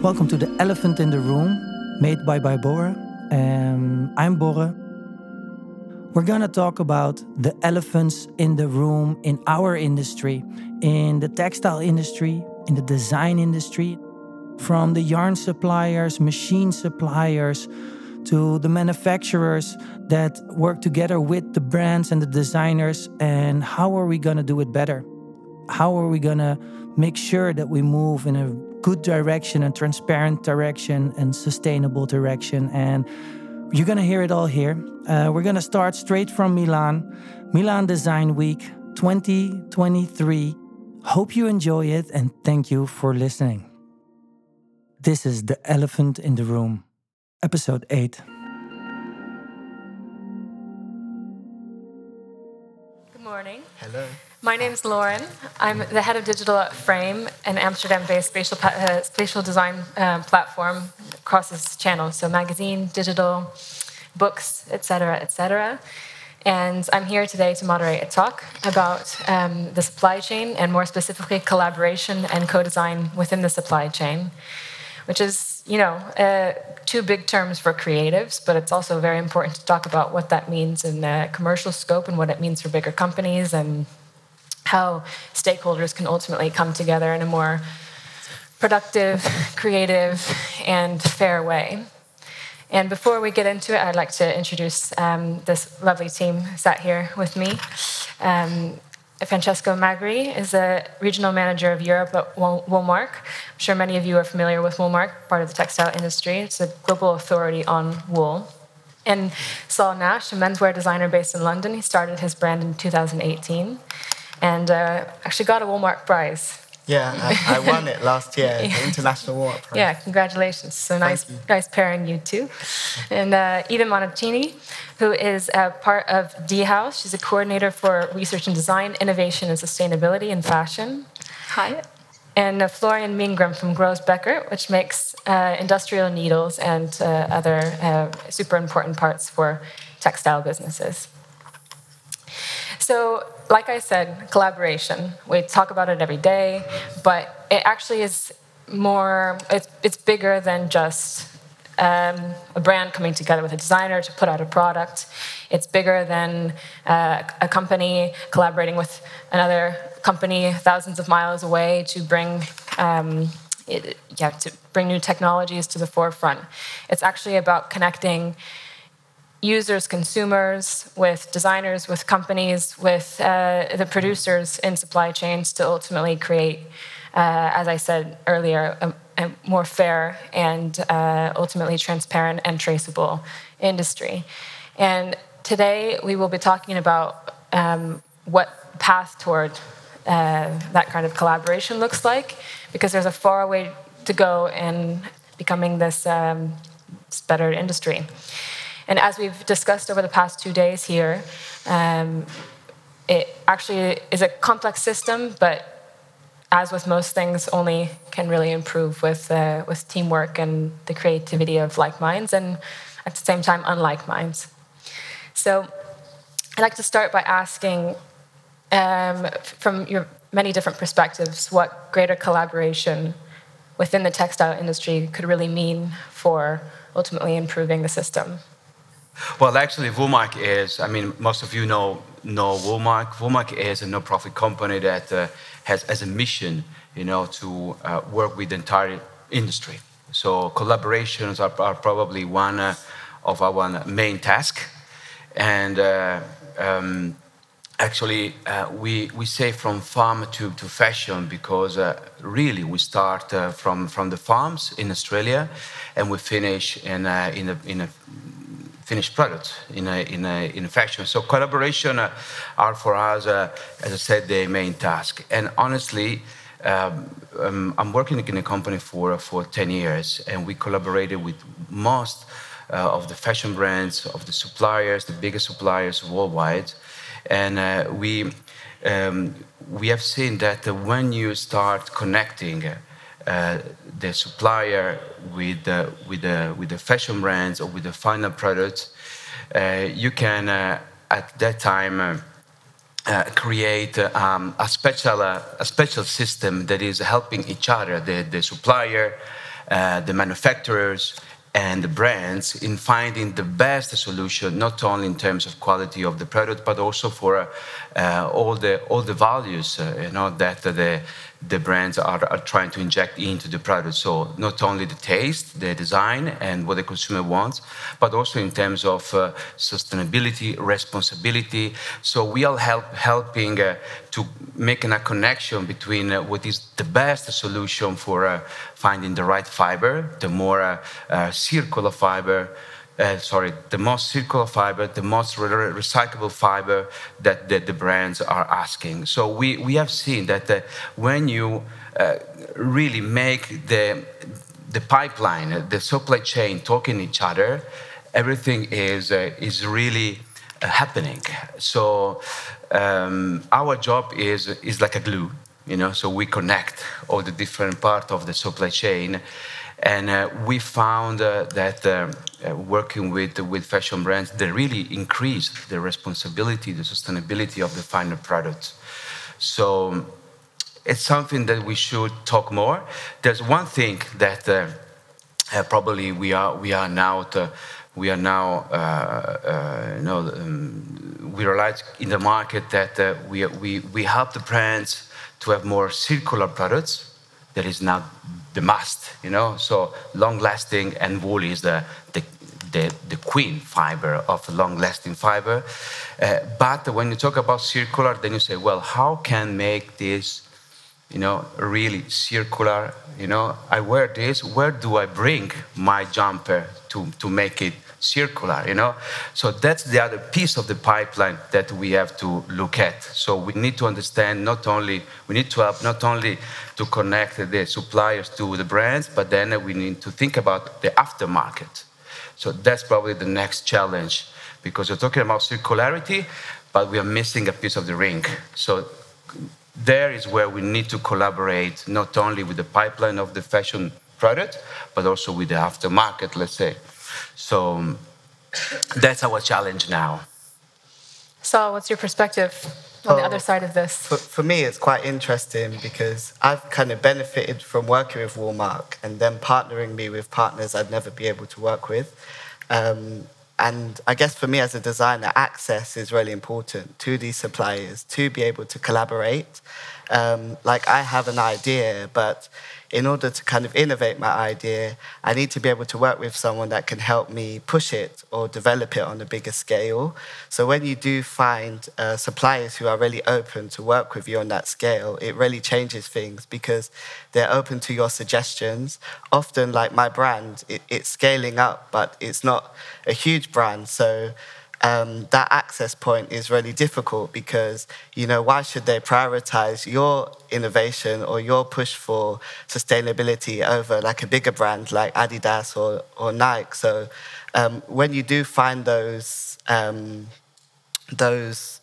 Welcome to the Elephant in the Room, made by BYBORRE. Um, I'm Borre. We're gonna talk about the elephants in the room in our industry, in the textile industry, in the design industry, from the yarn suppliers, machine suppliers, to the manufacturers that work together with the brands and the designers. And how are we gonna do it better? How are we gonna make sure that we move in a good direction and transparent direction and sustainable direction. And you're going to hear it all here. Uh, we're going to start straight from Milan, Milan Design Week 2023. Hope you enjoy it and thank you for listening. This is The Elephant in the Room, Episode 8. Good morning. Hello. My name is Lauren. I'm the head of digital at Frame, an Amsterdam-based spatial, uh, spatial design uh, platform across this channel. So magazine, digital, books, etc., etc. And I'm here today to moderate a talk about um, the supply chain and more specifically collaboration and co-design within the supply chain, which is, you know, uh, two big terms for creatives, but it's also very important to talk about what that means in the commercial scope and what it means for bigger companies and how stakeholders can ultimately come together in a more productive, creative, and fair way. And before we get into it, I'd like to introduce um, this lovely team sat here with me. Um, Francesco Magri is a regional manager of Europe at Woolmark. I'm sure many of you are familiar with Woolmark, part of the textile industry. It's a global authority on wool. And Saul Nash, a menswear designer based in London, he started his brand in 2018 and uh, actually got a Woolmark prize. Yeah, I, I won it last year, the International Woolmark Prize. Yeah, congratulations. So nice, nice pairing you two. And uh, Ida Monatini, who is a part of D House. She's a coordinator for research and design, innovation, and sustainability in fashion. Hi. And uh, Florian Mingram from Groz-Beckert, which makes uh, industrial needles and uh, other uh, super important parts for textile businesses. So like I said, collaboration. We talk about it every day, but it actually is more, it's, it's bigger than just um, a brand coming together with a designer to put out a product. It's bigger than uh, a company collaborating with another company thousands of miles away to bring. Um, it, yeah, to bring new technologies to the forefront. It's actually about connecting users, consumers, with designers, with companies, with uh, the producers in supply chains to ultimately create, uh, as I said earlier, a, a more fair and uh, ultimately transparent and traceable industry. And today we will be talking about um, what path toward uh, that kind of collaboration looks like, because there's a far way to go in becoming this, um, this better industry. And as we've discussed over the past two days here, um, it actually is a complex system, but as with most things, only can really improve with, uh, with teamwork and the creativity of like minds, and at the same time, unlike minds. So I'd like to start by asking, um, from your many different perspectives, what greater collaboration within the textile industry could really mean for ultimately improving the system. Well, actually, Woolmark is, I mean, most of you know, know Woolmark. Woolmark is a no-profit company that uh, has as a mission, you know, to uh, work with the entire industry. So collaborations are, are probably one uh, of our main tasks. And uh, um, actually, uh, we, we say from farm to, to fashion because uh, really we start from, from the farms in Australia and we finish in, in, a, in a finished product in a, in a, in a fashion. So collaboration uh, are for us, uh, as I said, the main task. And honestly, um, um, I'm working in a company for for 10 years, and we collaborated with most uh, of the fashion brands, of the suppliers, the biggest suppliers worldwide, and uh, we. Um, we have seen that when you start connecting uh, the supplier with the, with, the, with the fashion brands or with the final product, uh, you can uh, at that time uh, uh, create um, a special a special system that is helping each other, the, the supplier uh, the manufacturers and the brands in finding the best solution, not only in terms of quality of the product, but also for uh, all the all the values, uh, you know, that the the brands are, are, trying to inject into the product. So not only the taste, the design, and what the consumer wants, but also in terms of uh, sustainability, responsibility. So we are help, helping uh, to making a connection between uh, what is the best solution for uh, finding the right fiber, the more uh, uh, circular fiber, uh, sorry, the most circular fiber, the most re recyclable fiber that, the brands are asking. So we, we have seen that uh, when you uh, really make the, the pipeline, the supply chain talking each other, everything is, uh, is really uh, happening. So um, our job is, is like a glue, you know, so we connect all the different parts of the supply chain and uh, we found uh, that uh, uh, working with, with fashion brands, they really increase the responsibility, the sustainability of the final product. So it's something that we should talk more. There's one thing that uh, uh, probably we are, we are now, to, we are now, you know, um, we realize in the market that we, we, we help the brands to have more circular products that is not the must, you know. So long-lasting and wool is the, the the, the queen fiber of long-lasting fiber. Uh, but when you talk about circular, then you say, well, how can make this, you know, really circular? You know, I wear this. Where do I bring my jumper to to make it circular, you know? So that's the other piece of the pipeline that we have to look at. So we need to understand not only, we need to help not only to connect the suppliers to the brands, but then we need to think about the aftermarket. So that's probably the next challenge because we're talking about circularity, but we are missing a piece of the ring. So there is where we need to collaborate not only with the pipeline of the fashion product, but also with the aftermarket, let's say. So um, that's our challenge now. So, what's your perspective on the other side of this? For, for, me, it's quite interesting because I've kind of benefited from working with Woolmark and then partnering me with partners I'd never be able to work with. Um, and I guess for me as a designer, access is really important to these suppliers to be able to collaborate. Um, like I have an idea, but in order to kind of innovate my idea, I need to be able to work with someone that can help me push it or develop it on a bigger scale. So when you do find uh, suppliers who are really open to work with you on that scale, it really changes things because they're open to your suggestions. Often, like my brand, it, it's scaling up, but it's not a huge brand. So um, that access point is really difficult because you know why should they prioritize your innovation or your push for sustainability over like a bigger brand like Adidas or, or Nike? So um, when you do find those um, those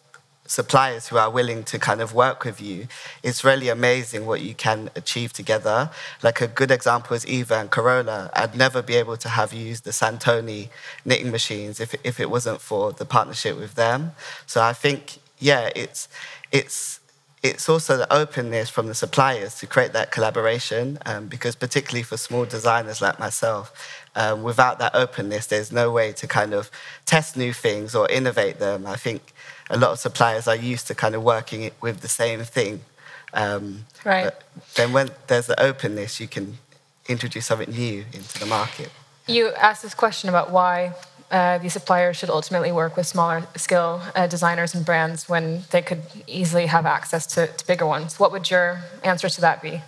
suppliers who are willing to kind of work with you, it's really amazing what you can achieve together. Like a good example is Eva and Corolla. I'd never be able to have used the Santoni knitting machines if, if it wasn't for the partnership with them. So I think, yeah, it's, it's, it's also the openness from the suppliers to create that collaboration, um, because particularly for small designers like myself, um, without that openness, there's no way to kind of test new things or innovate them. I think a lot of suppliers are used to kind of working with the same thing. Um, right. then when there's the openness, you can introduce something new into the market. You asked this question about why uh, these suppliers should ultimately work with smaller scale uh, designers and brands when they could easily have access to, to, bigger ones. What would your answer to that be?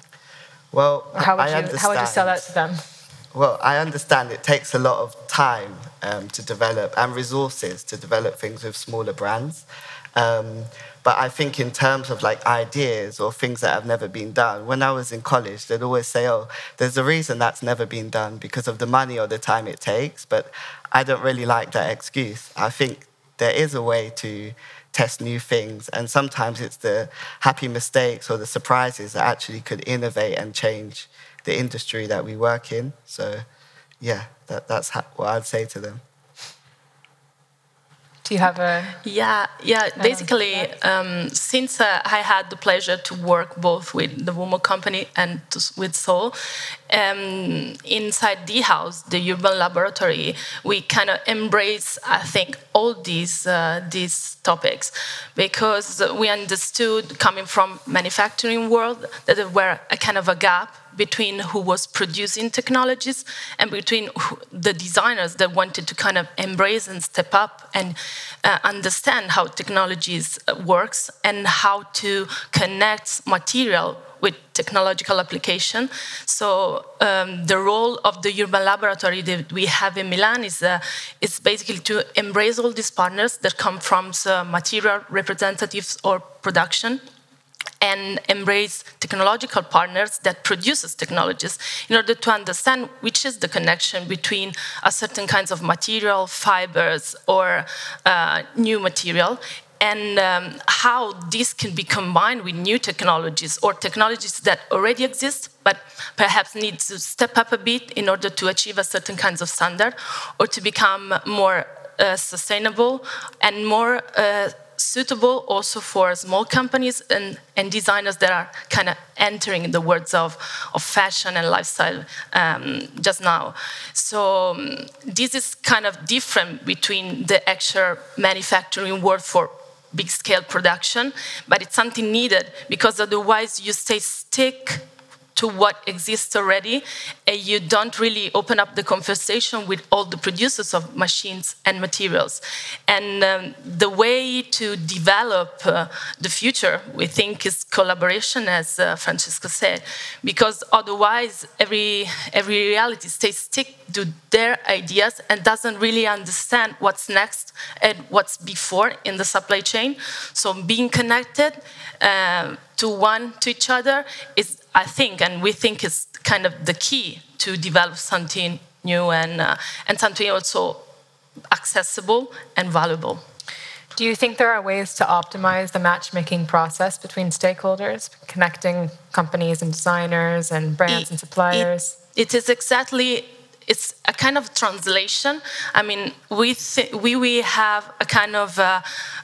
Well, how would, I you, understand. how would you sell that to them? Well, I understand it takes a lot of time um, to develop and resources to develop things with smaller brands. Um, but I think in terms of like ideas or things that have never been done, when I was in college, they'd always say, "Oh, there's a reason that's never been done because of the money or the time it takes." But I don't really like that excuse. I think there is a way to test new things, and sometimes it's the happy mistakes or the surprises that actually could innovate and change the industry that we work in. So, yeah, that, that's what I'd say to them. Do you have a? Yeah, yeah. Basically, um, since uh, I had the pleasure to work both with the Woolmark company and to, with Saul, um, inside the house, the urban laboratory, we kind of embrace, I think, all these uh, these topics because we understood coming from manufacturing world that there were a kind of a gap between who was producing technologies and between the designers that wanted to kind of embrace and step up and uh, understand how technologies uh, works and how to connect material with technological application. So um, the role of the urban laboratory that we have in Milan is uh, is basically to embrace all these partners that come from uh, material representatives or production and embrace technological partners that produces technologies in order to understand which is the connection between a certain kinds of material, fibers, or uh, new material, and um, how this can be combined with new technologies or technologies that already exist but perhaps need to step up a bit in order to achieve a certain kinds of standard or to become more uh, sustainable and more uh, suitable also for small companies and, and designers that are kind of entering the worlds of, of fashion and lifestyle um, just now. So um, this is kind of different between the actual manufacturing world for big scale production, but it's something needed because otherwise you stay stick to what exists already, and you don't really open up the conversation with all the producers of machines and materials. And um, the way to develop uh, the future, we think, is collaboration, as uh, Francesco said, because otherwise every every reality stays stick to their ideas and doesn't really understand what's next and what's before in the supply chain. So being connected uh, to one to each other is I think, and we think is kind of the key to develop something new and, uh, and something also accessible and valuable. Do you think there are ways to optimize the matchmaking process between stakeholders, connecting companies and designers and brands it, and suppliers? It, it is exactly it's a kind of translation. I mean, we we we have a kind of uh,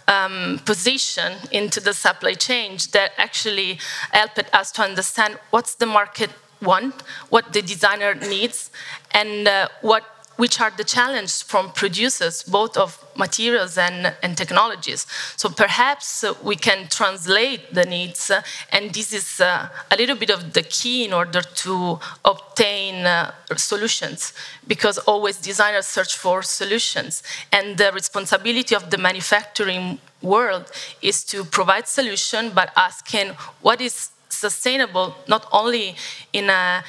um, position into the supply chain that actually helped us to understand what's the market want, what the designer needs, and uh, what which are the challenges from producers, both of materials and, and technologies. So perhaps we can translate the needs, uh, and this is uh, a little bit of the key in order to obtain uh, solutions, because always designers search for solutions. And the responsibility of the manufacturing world is to provide solution, but asking what is sustainable, not only in a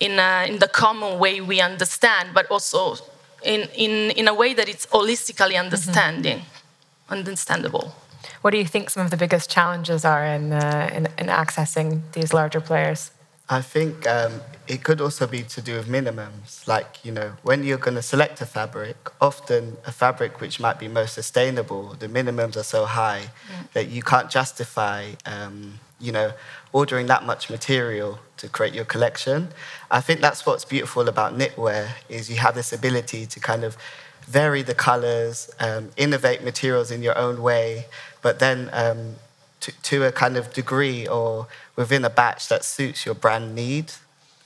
in, a, in the common way we understand, but also in, in, in a way that it's holistically understanding, mm-hmm. understandable. What do you think some of the biggest challenges are in, uh, in, in, accessing these larger players? I think um, it could also be to do with minimums. Like, you know, when you're going to select a fabric, often a fabric which might be most sustainable, the minimums are so high mm. that you can't justify, um, you know, ordering that much material to create your collection. I think that's what's beautiful about knitwear is you have this ability to kind of vary the colors, um, innovate materials in your own way, but then um, to, to, a kind of degree or within a batch that suits your brand need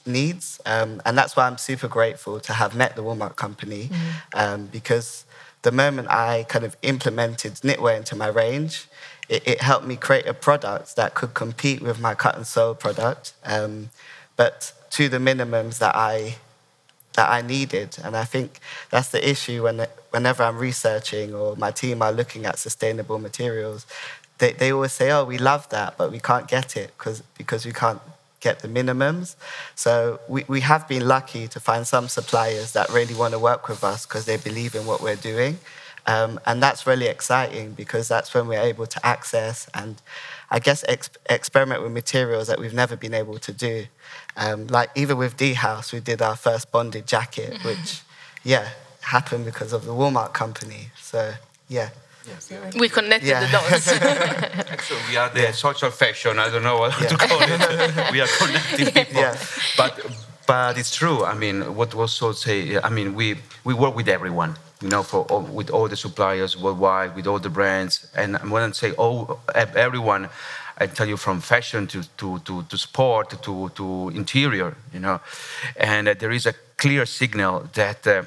needs. Um, and that's why I'm super grateful to have met the Woolmark company mm-hmm. because the moment I kind of implemented knitwear into my range, it, it, helped me create a product that could compete with my cut and sew product, um, but to the minimums that I that I needed. And I think that's the issue when whenever I'm researching or my team are looking at sustainable materials, they, they always say, "Oh, we love that, but we can't get it because because we can't." get the minimums. So we, we have been lucky to find some suppliers that really want to work with us because they believe in what we're doing. Um, and that's really exciting because that's when we're able to access and, I guess, ex- experiment with materials that we've never been able to do. Um, like even with D House, we did our first bonded jacket, which, yeah, happened because of the Woolmark company. So, yeah. Yes. We connected yeah. the dots. Actually, we are the yeah. social fashion. I don't know what yeah. to call it. we are connecting people. Yeah. But but it's true. I mean, what was so say? I mean, we we work with everyone you know, for all, with all the suppliers worldwide, with all the brands. And when I say all, everyone, I tell you from fashion to, to, to, to sport to, to interior, you know. And uh, there is a clear signal that uh,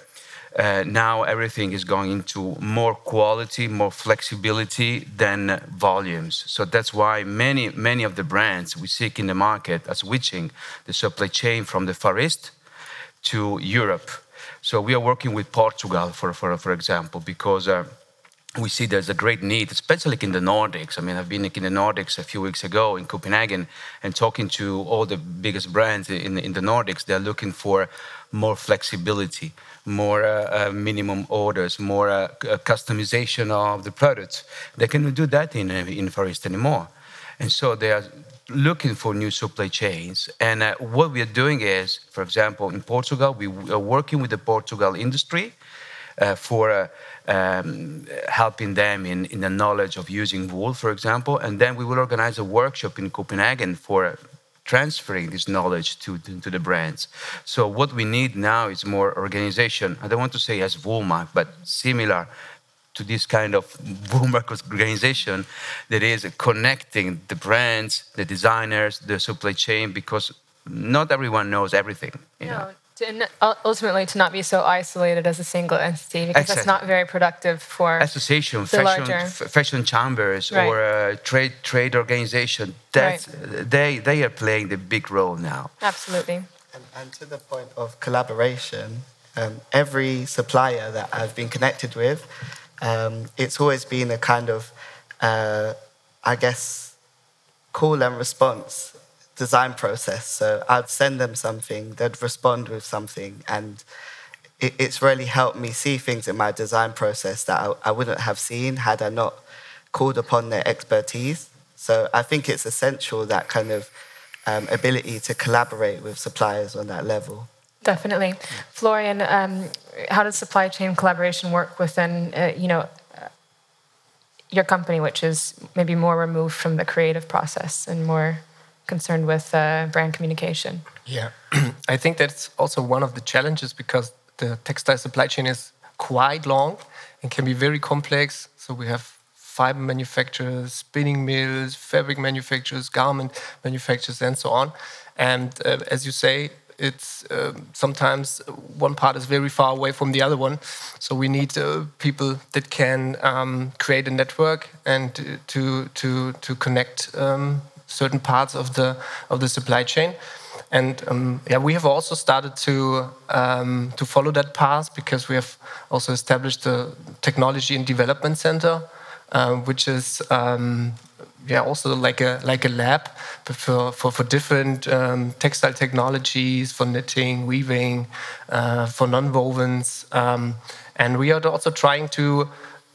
uh, now everything is going into more quality, more flexibility than volumes. So that's why many, many of the brands we seek in the market are switching the supply chain from the Far East to Europe. So we are working with Portugal, for, for, for example, because uh, we see there's a great need, especially in the Nordics. I mean, I've been in the Nordics a few weeks ago in Copenhagen and talking to all the biggest brands in, in the Nordics. They're looking for more flexibility, more uh, uh, minimum orders, more uh, uh customization of the products. They cannot do that in, uh, in Far East anymore. And so they are looking for new supply chains. And uh, what we are doing is, for example, in Portugal, we are working with the Portugal industry for um, helping them in, in the knowledge of using wool, for example. And then we will organize a workshop in Copenhagen for transferring this knowledge to, to, to, the brands. So what we need now is more organization. I don't want to say as Woolmark, but similar to this kind of Woolmark organization that is connecting the brands, the designers, the supply chain, because not everyone knows everything. You know? to, ultimately to not be so isolated as a single entity because exactly. that's not very productive for association, fashion, fashion chambers right. or a trade trade organization. That's right. they they are playing the big role now. Absolutely. And, and to the point of collaboration, um, every supplier that I've been connected with, um, it's always been a kind of, uh, I guess, call and response design process. So I'd send them something, they'd respond with something, and it, it's really helped me see things in my design process that I, I wouldn't have seen had I not called upon their expertise. So I think it's essential that kind of um, ability to collaborate with suppliers on that level. Definitely, Florian. Um, how does supply chain collaboration work within uh, you know uh, your company, which is maybe more removed from the creative process and more concerned with uh, brand communication. Yeah, I think that's also one of the challenges because the textile supply chain is quite long and can be very complex. So we have fiber manufacturers, spinning mills, fabric manufacturers, garment manufacturers, and so on. And uh, as you say, it's uh, sometimes one part is very far away from the other one. So we need uh, people that can um, create a network and to to to connect um, certain parts of the of the supply chain. And um, yeah, we have also started to um, to follow that path because we have also established the technology and development center, uh, which is um, yeah also like a like a lab for for, for different um, textile technologies for knitting, weaving, uh, for non-wovens, um, and we are also trying to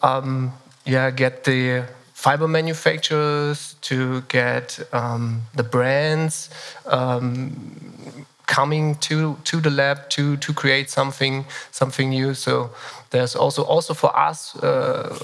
um, yeah get the fiber manufacturers to get um, the brands um, coming to to the lab to to create something something new. So there's also also for us uh,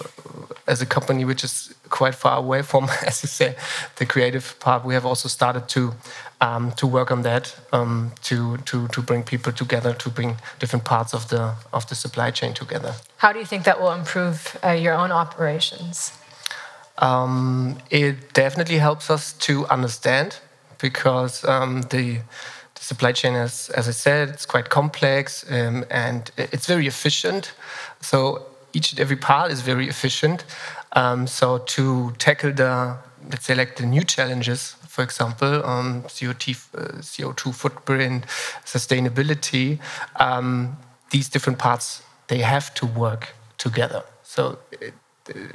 as a company which is quite far away from, as you say, the creative part. We have also started to um, to work on that um, to to to bring people together, to bring different parts of the of the supply chain together. How do you think that will improve uh, your own operations? Um, it definitely helps us to understand because um, the, the, supply chain is, as I said, it's quite complex um, and it's very efficient. So each and every part is very efficient. Um, so to tackle the, let's say, like the new challenges, for example, um, CO2, uh, CO2 footprint, sustainability, um, these different parts they have to work together. So it,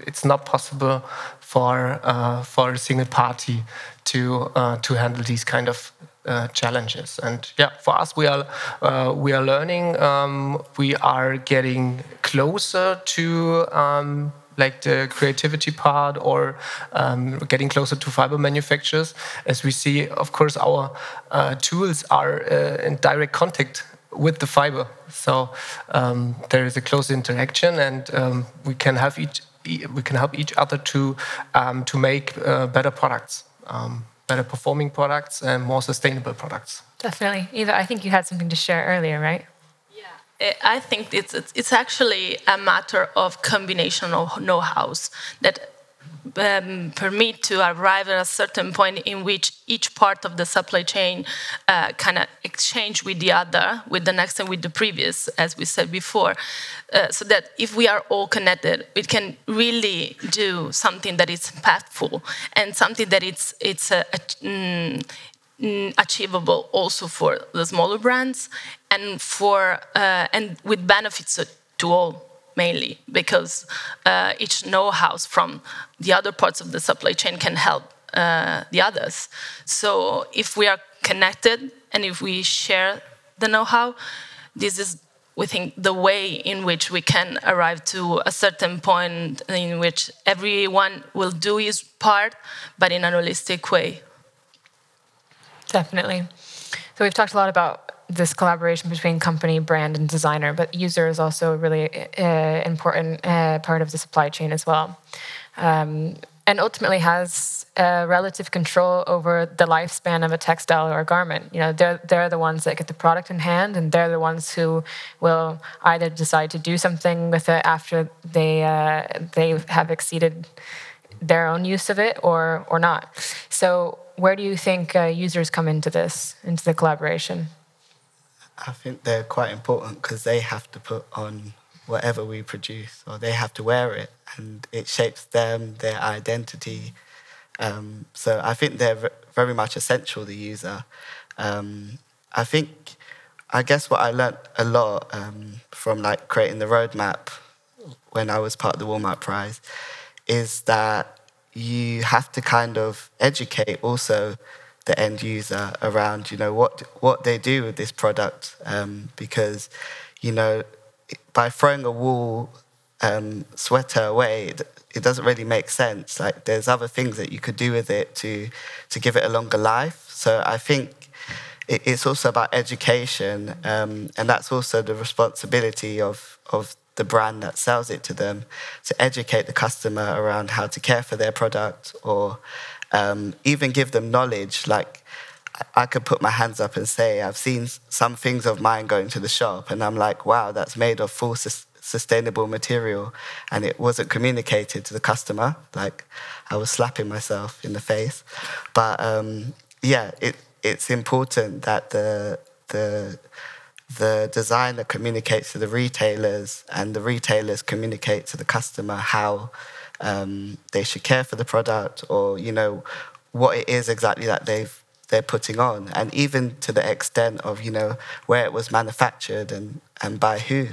it's not possible for uh, for a single party to uh, to handle these kind of uh, challenges. And yeah, for us, we are uh, we are learning. Um, we are getting closer to. Um, like the creativity part or um, getting closer to fiber manufacturers as we see of course our uh, tools are uh, in direct contact with the fiber so um, there is a close interaction and um, we can have each we can help each other to um, to make uh, better products, um, better performing products, and more sustainable products. Definitely, Eva. I think you had something to share earlier, right? Yeah. I think it's, it's actually a matter of combination of know-hows that um, permit to arrive at a certain point in which each part of the supply chain uh, kind of exchange with the other, with the next and with the previous, as we said before, uh, so that if we are all connected, we can really do something that is impactful and something that it's it's a, a, mm, mm, achievable also for the smaller brands and for uh, and with benefits to all mainly because uh, each know-how from the other parts of the supply chain can help uh, the others. So if we are connected and if we share the know-how, this is, we think, the way in which we can arrive to a certain point in which everyone will do his part, but in a holistic way. Definitely. So we've talked a lot about this collaboration between company, brand, and designer, but user is also a really uh, important uh, part of the supply chain as well. Um, and ultimately has uh, relative control over the lifespan of a textile or a garment. You know, they're, they're the ones that get the product in hand, and they're the ones who will either decide to do something with it after they, uh, they have exceeded their own use of it or, or not. So where do you think uh, users come into this, into the collaboration? I think they're quite important because they have to put on whatever we produce, or they have to wear it, and it shapes them, their identity. Um, so I think they're very much essential. The user. Um, I think, I guess what I learned a lot um, from like creating the roadmap when I was part of the Woolmark Prize is that you have to kind of educate also the end user around you know what what they do with this product um, because you know by throwing a wool um, sweater away it, it, doesn't really make sense. Like there's other things that you could do with it to to give it a longer life. So I think it, it's also about education um, and that's also the responsibility of of the brand that sells it to them to educate the customer around how to care for their product or um, even give them knowledge. Like I could put my hands up and say, I've seen some things of mine going to the shop, and I'm like, wow, that's made of full sus- sustainable material, and it wasn't communicated to the customer. Like I was slapping myself in the face, but um, yeah, it, it's important that the the the designer communicates to the retailers and the retailers communicate to the customer how um, they should care for the product or you know what it is exactly that they've they're putting on. And even to the extent of you know where it was manufactured and and by who.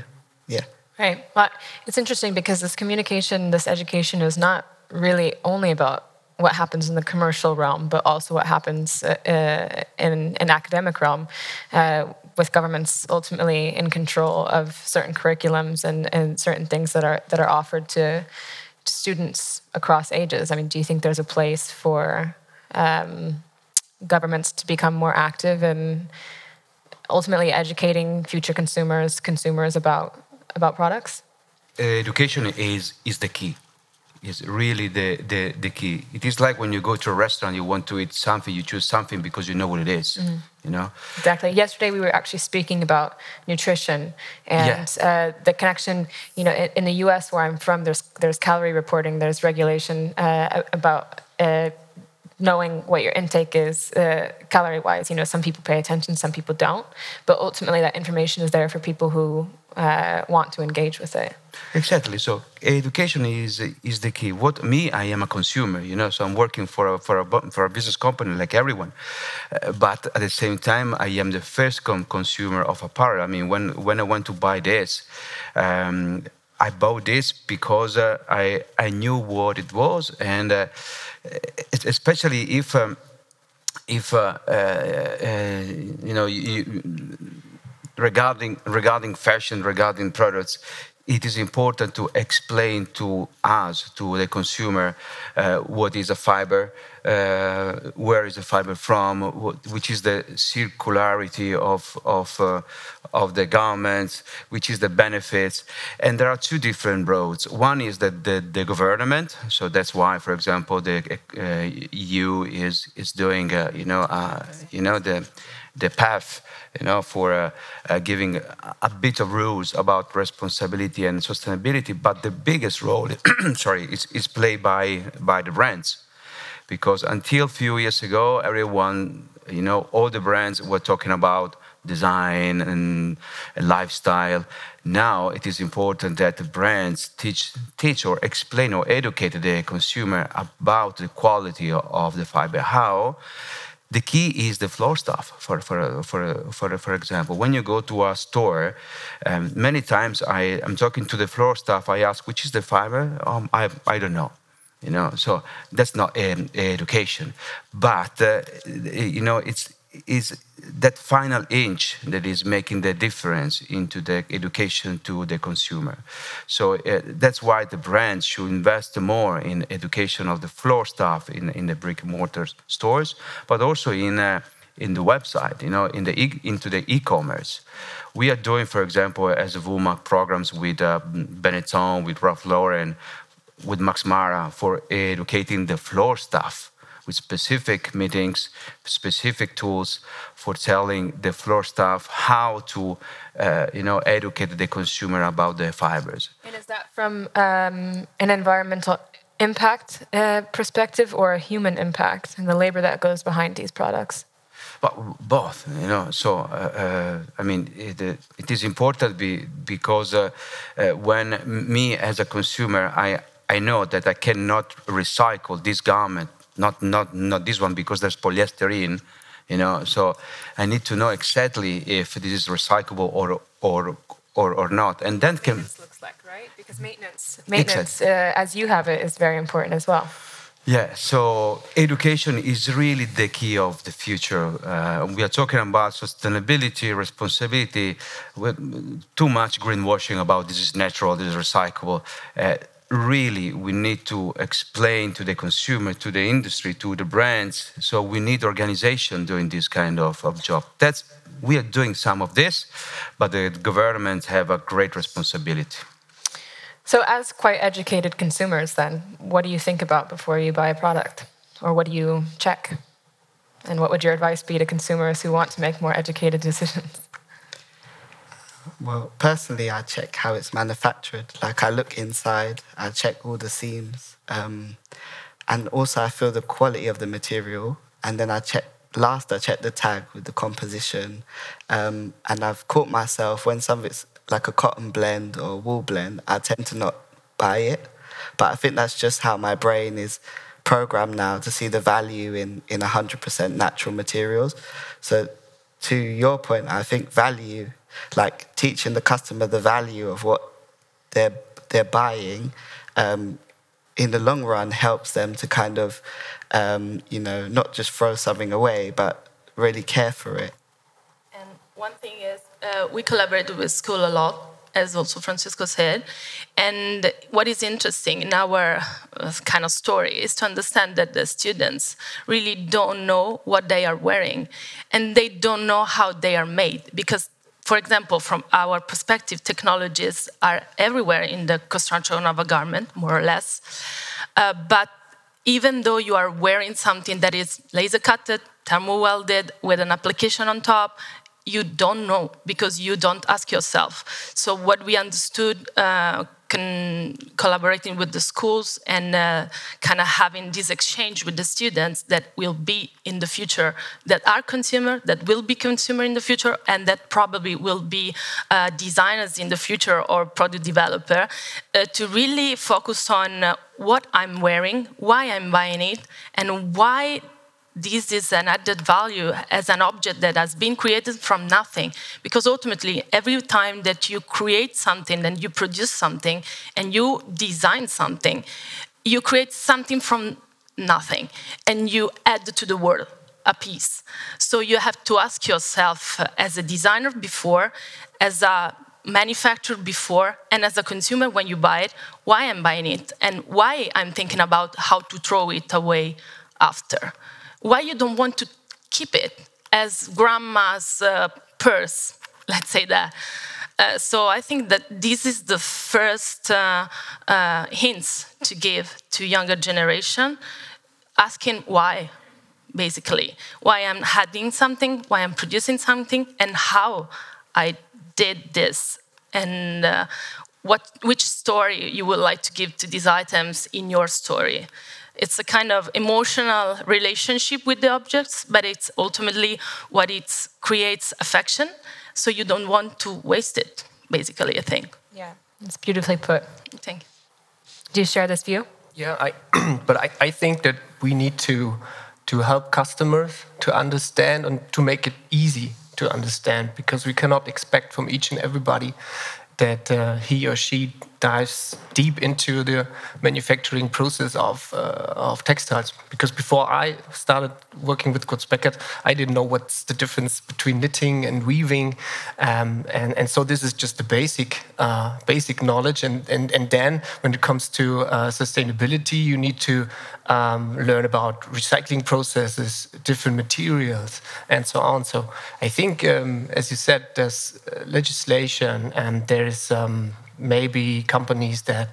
Yeah. Right. Well it's interesting because this communication this education is not really only about what happens in the commercial realm, but also what happens uh, uh in an academic realm, uh, with governments ultimately in control of certain curriculums and, and certain things that are that are offered to students across ages? I mean, do you think there's a place for um, governments to become more active in ultimately educating future consumers, consumers about about products? Education is is the key is really the, the, the key. It is like when you go to a restaurant, you want to eat something, you choose something because you know what it is, mm-hmm. You know. Exactly. Yesterday we were actually speaking about nutrition and uh, the connection. You know, in, in, the U.S. where I'm from, there's there's calorie reporting, there's regulation uh, about. Uh, knowing what your intake is uh, calorie wise you know some people pay attention some people don't but ultimately that information is there for people who uh, want to engage with it. Exactly. So education is is the key. What me, I am a consumer, you know. So I'm working for a for a for a business company like everyone, uh, but at the same time, I am the first consumer of apparel. I mean, when when I went to buy this. Um, I bought this because uh, I I knew what it was, and uh, especially if um, if uh, uh, you know you, regarding regarding fashion, regarding products, it is important to explain to us, to the consumer, uh, what is a fiber, uh, where is the fiber from, which is the circularity of of uh, of the garments, which is the benefits, and there are two different roads. One is that the, the government, so that's why, for example, the uh, EU is is doing, uh, you know, uh, you know the the path, you know, for uh, uh, giving a, a, bit of rules about responsibility and sustainability. But the biggest role, sorry, is, is played by by the brands, because until a few years ago, everyone, you know, all the brands were talking about design and, lifestyle. Now it is important that the brands teach, teach or explain or educate the consumer about the quality of the fiber. How? The key is the floor stuff. For for for for for example, when you go to a store, um, many times I am talking to the floor staff. I ask which is the fiber. Um, I I don't know you know so that's not um, education but uh, you know it's is that final inch that is making the difference into the education to the consumer. So uh, that's why the brands should invest more in education of the floor staff in, in the brick and mortar stores, but also in uh, in the website, you know, in the e into the e-commerce. We are doing, for example, as a Woolmark programs with uh, Benetton, with Ralph Lauren, with Max Mara for educating the floor staff with specific meetings, specific tools for telling the floor staff how to, uh, you know, educate the consumer about the fibers. And is that from um, an environmental impact uh, perspective or a human impact and the labor that goes behind these products? But both, you know. So uh, uh, I mean, it, it is important be, because uh, uh, when me as a consumer, I I know that I cannot recycle this garment not not not this one because there's polyester in, you know. So I need to know exactly if this is recyclable or or or, or not, and then can. This looks like right because maintenance maintenance uh, as you have it is very important as well. Yeah, so education is really the key of the future. Uh, we are talking about sustainability, responsibility, too much greenwashing about this is natural, this is recyclable. Uh, really we need to explain to the consumer, to the industry, to the brands. So we need organization doing this kind of, of job. That's we are doing some of this, but the government have a great responsibility. So, as quite educated consumers, then, what do you think about before you buy a product, or what do you check? And what would your advice be to consumers who want to make more educated decisions? Well, personally, I check how it's manufactured. Like, I look inside, I check all the seams, um, and also I feel the quality of the material. And then I check. Last, I check the tag with the composition, um, and I've caught myself when something's like a cotton blend or wool blend, I tend to not buy it. But I think that's just how my brain is programmed now to see the value in in 100% natural materials. So, to your point, I think value like teaching the customer the value of what they're they're buying um, in the long run helps them to kind of um, you know not just throw something away but really care for it and one thing is uh, we collaborate with school a lot as also Francesco said. And what is interesting in our uh, kind of story is to understand that the students really don't know what they are wearing and they don't know how they are made because for example, from our perspective, technologies are everywhere in the construction of a garment, more or less. Uh, but even though you are wearing something that is laser cutted, thermo welded, with an application on top, you don't know because you don't ask yourself. So, what we understood uh, collaborating with the schools and uh, kind of having this exchange with the students that will be in the future that are consumer that will be consumer in the future and that probably will be uh, designers in the future or product developer uh, to really focus on uh, what i'm wearing why i'm buying it and why this is an added value as an object that has been created from nothing. Because ultimately, every time that you create something and you produce something and you design something, you create something from nothing and you add to the world a piece. So you have to ask yourself, uh, as a designer before, as a manufacturer before, and as a consumer when you buy it, why I'm buying it and why I'm thinking about how to throw it away after why you don't want to keep it as grandma's uh, purse, let's say that. Uh, so I think that this is the first uh, uh, hints to give to younger generation, asking why, basically. Why I'm adding something, why I'm producing something, and how I did this, and uh, what which story you would like to give to these items in your story. It's a kind of emotional relationship with the objects, but it's ultimately what it creates affection. So you don't want to waste it, basically. I think. Yeah, it's beautifully put. Thank you. Do you share this view? Yeah, I, but I, I think that we need to to help customers to understand and to make it easy to understand because we cannot expect from each and everybody that uh, he or she dives deep into the manufacturing process of, uh, of textiles. Because before I started working with Groz-Beckert, I didn't know what's the difference between knitting and weaving. Um, and, and so this is just the basic, uh, basic knowledge. And, and, and then when it comes to uh, sustainability, you need to um, learn about recycling processes, different materials, and so on. So I think, um, as you said, there's uh, legislation and there's um, maybe companies that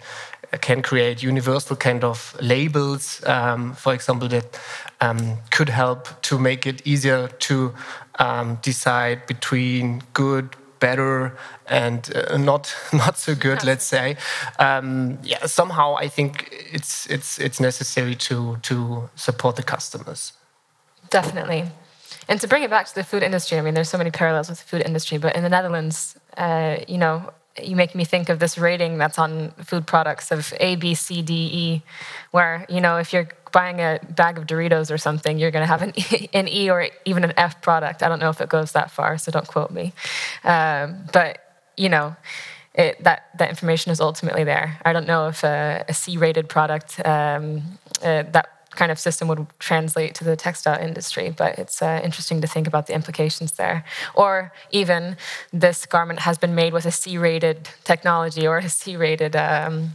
can create universal kind of labels, um, for example, that um, could help to make it easier to um, decide between good, better, and uh, not not so good. Let's say, um, yeah. Somehow, I think it's it's it's necessary to to support the customers. Definitely. And to bring it back to the food industry, I mean, there's so many parallels with the food industry, but in the Netherlands, uh, you know, you make me think of this rating that's on food products of A, B, C, D, E, where you know if you're buying a bag of Doritos or something, you're going to have an e, an e, or even an F product. I don't know if it goes that far, so don't quote me. Um, but you know, it, that that information is ultimately there. I don't know if a, C-rated product um, uh, that kind of system would translate to the textile industry, but it's uh, interesting to think about the implications there. Or even this garment has been made with a C-rated technology or a C-rated um,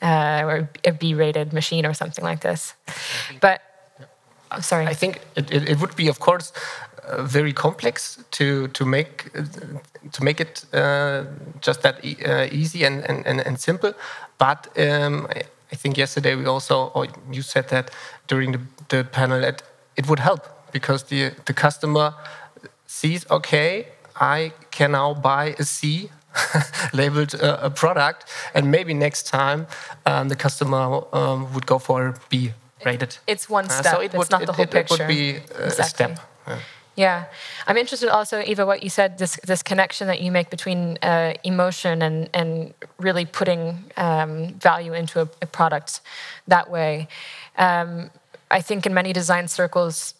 uh, or a B-rated machine or something like this. But oh, sorry, I think it, it, would be, of course, uh, very complex to to make to make it uh, just that e uh, easy and, and, and, simple. But um, I think yesterday we also, or you said that during the, the panel, that it would help because the, the customer sees, okay, I can now buy a C labeled uh, a product, and maybe next time um, the customer um, would go for a B rated. It's one step. Uh, so it it's would, not the whole it, picture. It would be uh, exactly. a step. Yeah. Yeah, I'm interested also, Eva, what you said this this connection that you make between uh, emotion and and really putting um, value into a, a, product that way. Um, I think in many design circles,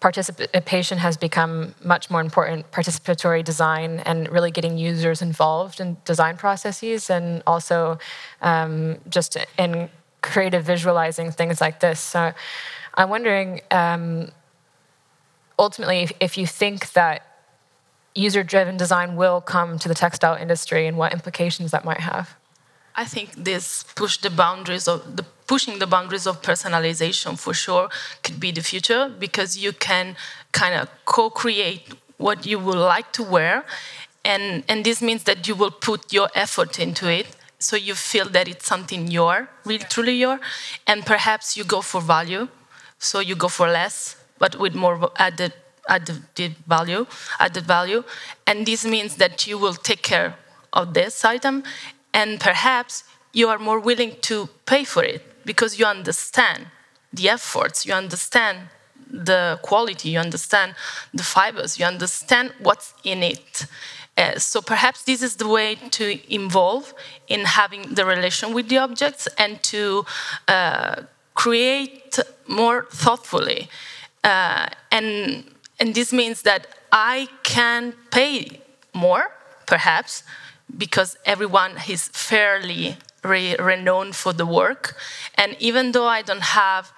participation has become much more important. Participatory design and really getting users involved in design processes, and also um, just in creative visualizing things like this. So, I'm wondering um, ultimately, if, if you think that user driven design will come to the textile industry and what implications that might have? I think this push the boundaries of the pushing the boundaries of personalization for sure could be the future because you can kind of co-create what you would like to wear and and this means that you will put your effort into it. So you feel that it's something your really truly your and perhaps you go for value. So you go for less but with more added added value, added value, and this means that you will take care of this item, and perhaps you are more willing to pay for it because you understand the efforts, you understand the quality, you understand the fibers, you understand what's in it. Uh, so perhaps this is the way to involve in having the relation with the objects and to uh, create more thoughtfully. Uh, and, and this means that I can pay more, perhaps, because everyone is fairly re renowned for the work. And even though I don't have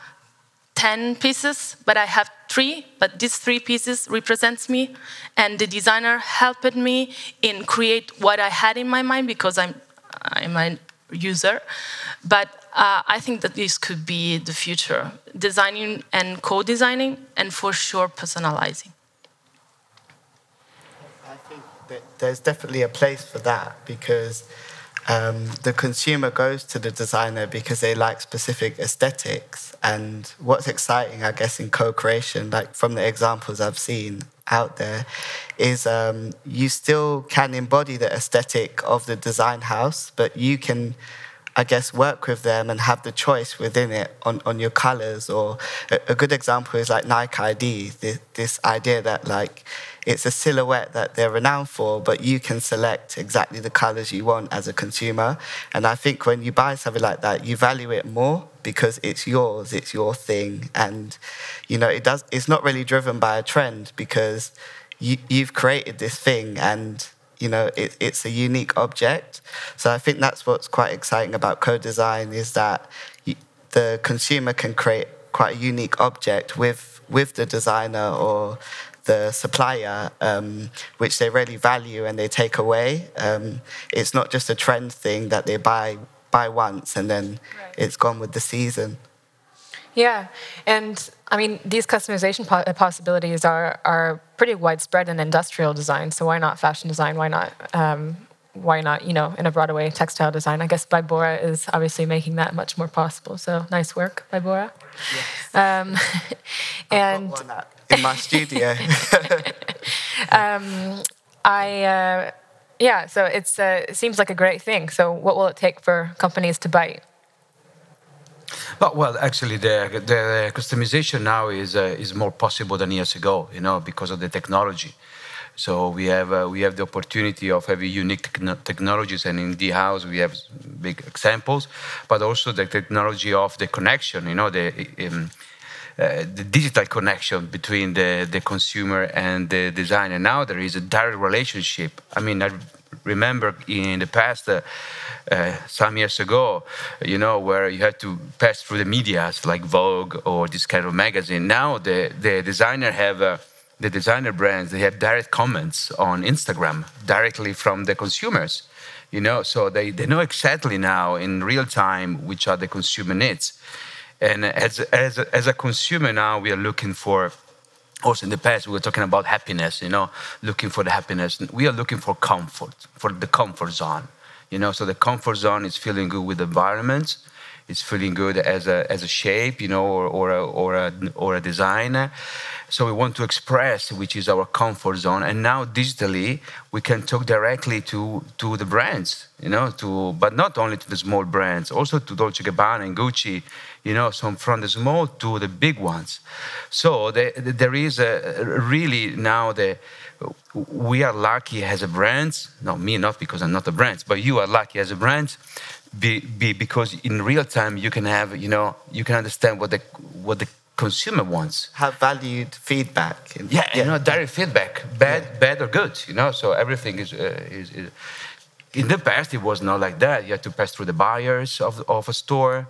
10 pieces, but I have three, but these three pieces represents me, and the designer helped me in create what I had in my mind because I'm, I'm a user. But uh, I think that this could be the future designing and co designing, and for sure, personalizing. I think that there's definitely a place for that because um, the consumer goes to the designer because they like specific aesthetics. And what's exciting, I guess, in co-creation, like from the examples I've seen out there, is um, you still can embody the aesthetic of the design house, but you can I guess, work with them and have the choice within it on, on your colors. Or a, a good example is like Nike ID, this, this idea that like it's a silhouette that they're renowned for, but you can select exactly the colors you want as a consumer. And I think when you buy something like that, you value it more because it's yours, it's your thing, and you know it does. It's not really driven by a trend because you, you've created this thing and you know it, it's a unique object so i think that's what's quite exciting about co-design is that the consumer can create quite a unique object with with the designer or the supplier, um, which they really value and they take away. Um, it's not just a trend thing that they buy buy once and then right. it's gone with the season. Yeah, and I mean these customization po- possibilities are are pretty widespread in industrial design. So why not fashion design? Why not? Um, why not? You know, in a broader way, textile design. I guess BYBORRE is obviously making that much more possible. So nice work, BYBORRE. Yes. Um, and in my studio. um, I. Uh, yeah, so it's uh, it seems like a great thing. So, what will it take for companies to bite? Well, well, actually, the, the customization now is uh, is more possible than years ago. You know, because of the technology. So we have uh, we have the opportunity of having unique technologies, and in the house we have big examples, but also the technology of the connection. You know, the um, the digital connection between the, the consumer and the designer. Now there is a direct relationship. I mean, I remember in the past, uh, uh, some years ago, you know, where you had to pass through the medias like Vogue or this kind of magazine. Now the, the designer have uh, the designer brands they have direct comments on Instagram directly from the consumers. You know, so they, they know exactly now in real time which are the consumer needs. And as, as, as a consumer now, we are looking for also in the past we were talking about happiness you know looking for the happiness. We are looking for comfort for the comfort zone you know. So the comfort zone is feeling good with the environment it's feeling good as a as a shape you know or or a, or a, or a design so we want to express which is our comfort zone and now digitally we can talk directly to to the brands you know to but not only to the small brands also to dolce gabbana and gucci you know, so from the small to the big ones. So the, the, there is a, really now the we are lucky as a brand. No, me not because I'm not a brand, but you are lucky as a brand, be, be, because in real time you can have you know you can understand what the what the consumer wants. Have valued feedback. yeah, yeah, you know, direct feedback, bad, yeah. bad or good. You know, so everything is, uh, is, is. In the past, it was not like that. You had to pass through the buyers of, of a store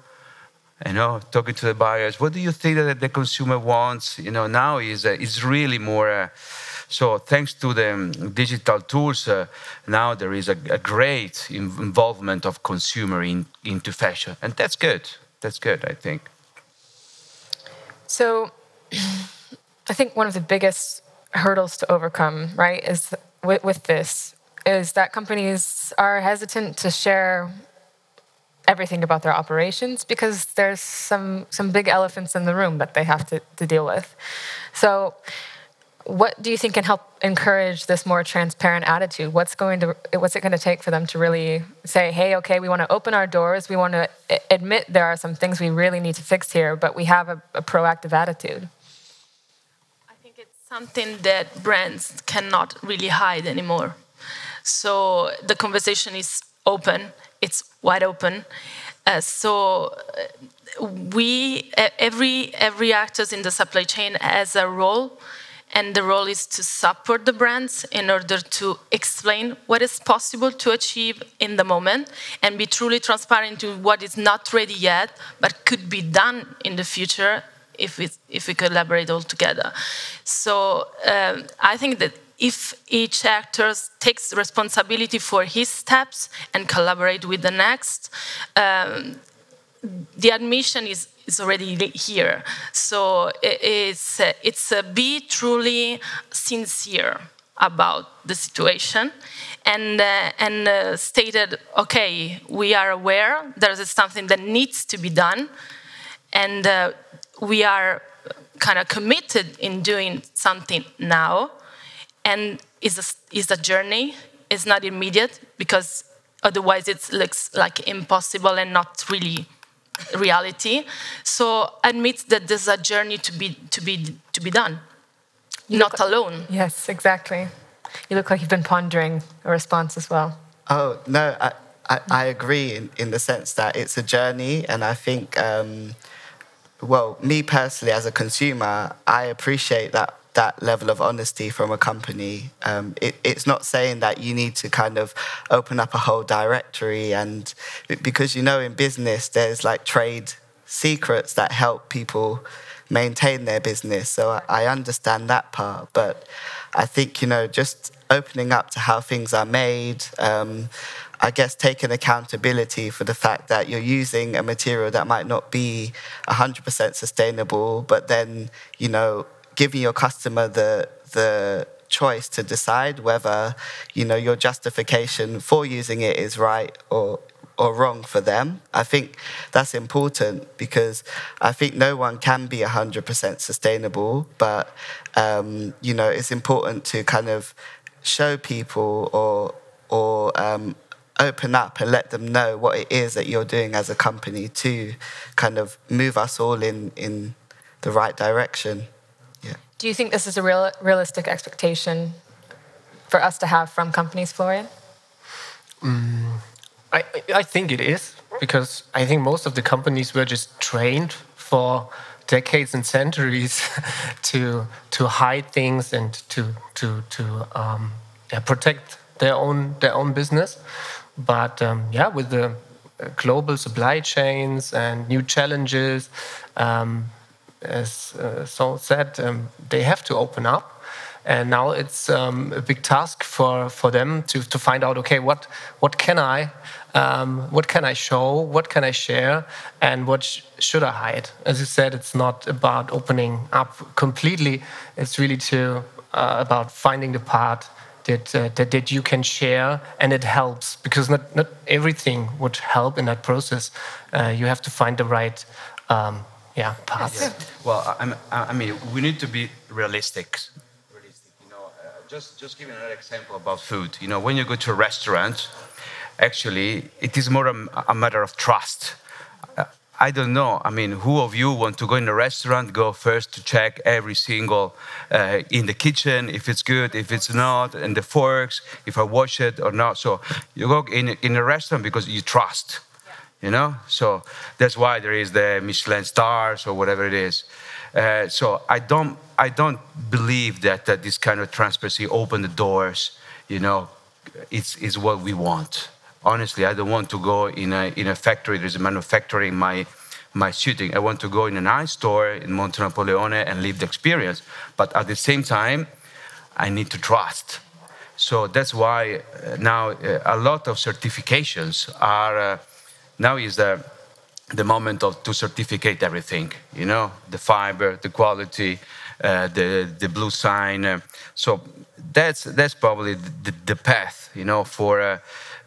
you know, talking to the buyers. What do you think that the consumer wants? You know, now is uh, is really more. Uh, so thanks to the um, digital tools, uh, now there is a, a great involvement of consumer in, into fashion, and that's good. That's good, I think. So, I think one of the biggest hurdles to overcome, right, is with, with this, is that companies are hesitant to share everything about their operations because there's some some big elephants in the room that they have to, to deal with. So what do you think can help encourage this more transparent attitude? What's going to what's it going to take for them to really say hey okay we want to open our doors. We want to admit there are some things we really need to fix here but we have a, a proactive attitude. I think it's something that brands cannot really hide anymore. So the conversation is open. It's wide open. Uh, so uh, we every every actors in the supply chain has a role and the role is to support the brands in order to explain what is possible to achieve in the moment and be truly transparent to what is not ready yet but could be done in the future if we if we collaborate all together. So um, i think that if each actor takes responsibility for his steps and collaborate with the next, um, the admission is, is already here. So it's, it's a be truly sincere about the situation and, uh, and uh, stated, okay, we are aware there is something that needs to be done, and uh, we are kind of committed in doing something now, and it's a, it's a journey, it's not immediate, because otherwise it looks like impossible and not really reality. So admit that there's a journey to be, to be, to be done, you not alone. Yes, exactly. You look like you've been pondering a response as well. Oh, no, I, I, I agree in, in the sense that it's a journey. And I think, um, well, me personally, as a consumer, I appreciate that that level of honesty from a company. Um, it, it's not saying that you need to kind of open up a whole directory, and because you know in business there's like trade secrets that help people maintain their business. So I, I understand that part, but I think, you know, just opening up to how things are made, um, I guess taking accountability for the fact that you're using a material that might not be 100% sustainable, but then, you know, giving your customer the, the choice to decide whether, you know, your justification for using it is right or or wrong for them. I think that's important because I think no one can be 100% sustainable, but um, you know, it's important to kind of show people or or um, open up and let them know what it is that you're doing as a company to kind of move us all in in the right direction. Yeah. Do you think this is a real realistic expectation for us to have from companies, Florian? Mm. I, I think it is because I think most of the companies were just trained for decades and centuries to to hide things and to to to um, yeah, protect their own their own business. But um, yeah, with the uh, global supply chains and new challenges, um, as uh, Saul said, um, they have to open up. And now it's um, a big task for, for them to, to find out, okay, what, what can I um, what can I show? What can I share? And what sh should I hide? As you said, it's not about opening up completely. It's really to uh, about finding the part that, uh, that that you can share, and it helps because not not everything would help in that process. Uh, you have to find the right. Um, yeah, paths. Yeah. Well, I, I mean, we need to be realistic. Realistic, you know. Uh, just, just giving another example about food. You know, when you go to a restaurant, actually, it is more a, a matter of trust. I don't know. I mean, who of you want to go in a restaurant, go first to check every single uh, in the kitchen if it's good, if it's not, and the forks, if I wash it or not. So you go in in a restaurant because you trust, you know. So that's why there is the Michelin stars or whatever it is. Uh, so I don't I don't believe that, that this kind of transparency open the doors. You know, it's is what we want honestly, I don't want to go in a, in a factory that is manufacturing my, my shooting. I want to go in an nice store in Monte Napoleone and live the experience. But at the same time, I need to trust. So that's why uh, now uh, a lot of certifications are, uh, now is the, the moment of to certificate everything, you know, the fiber, the quality, uh, the, the bluesign. Uh, so that's, that's probably the, the path, you know, for uh,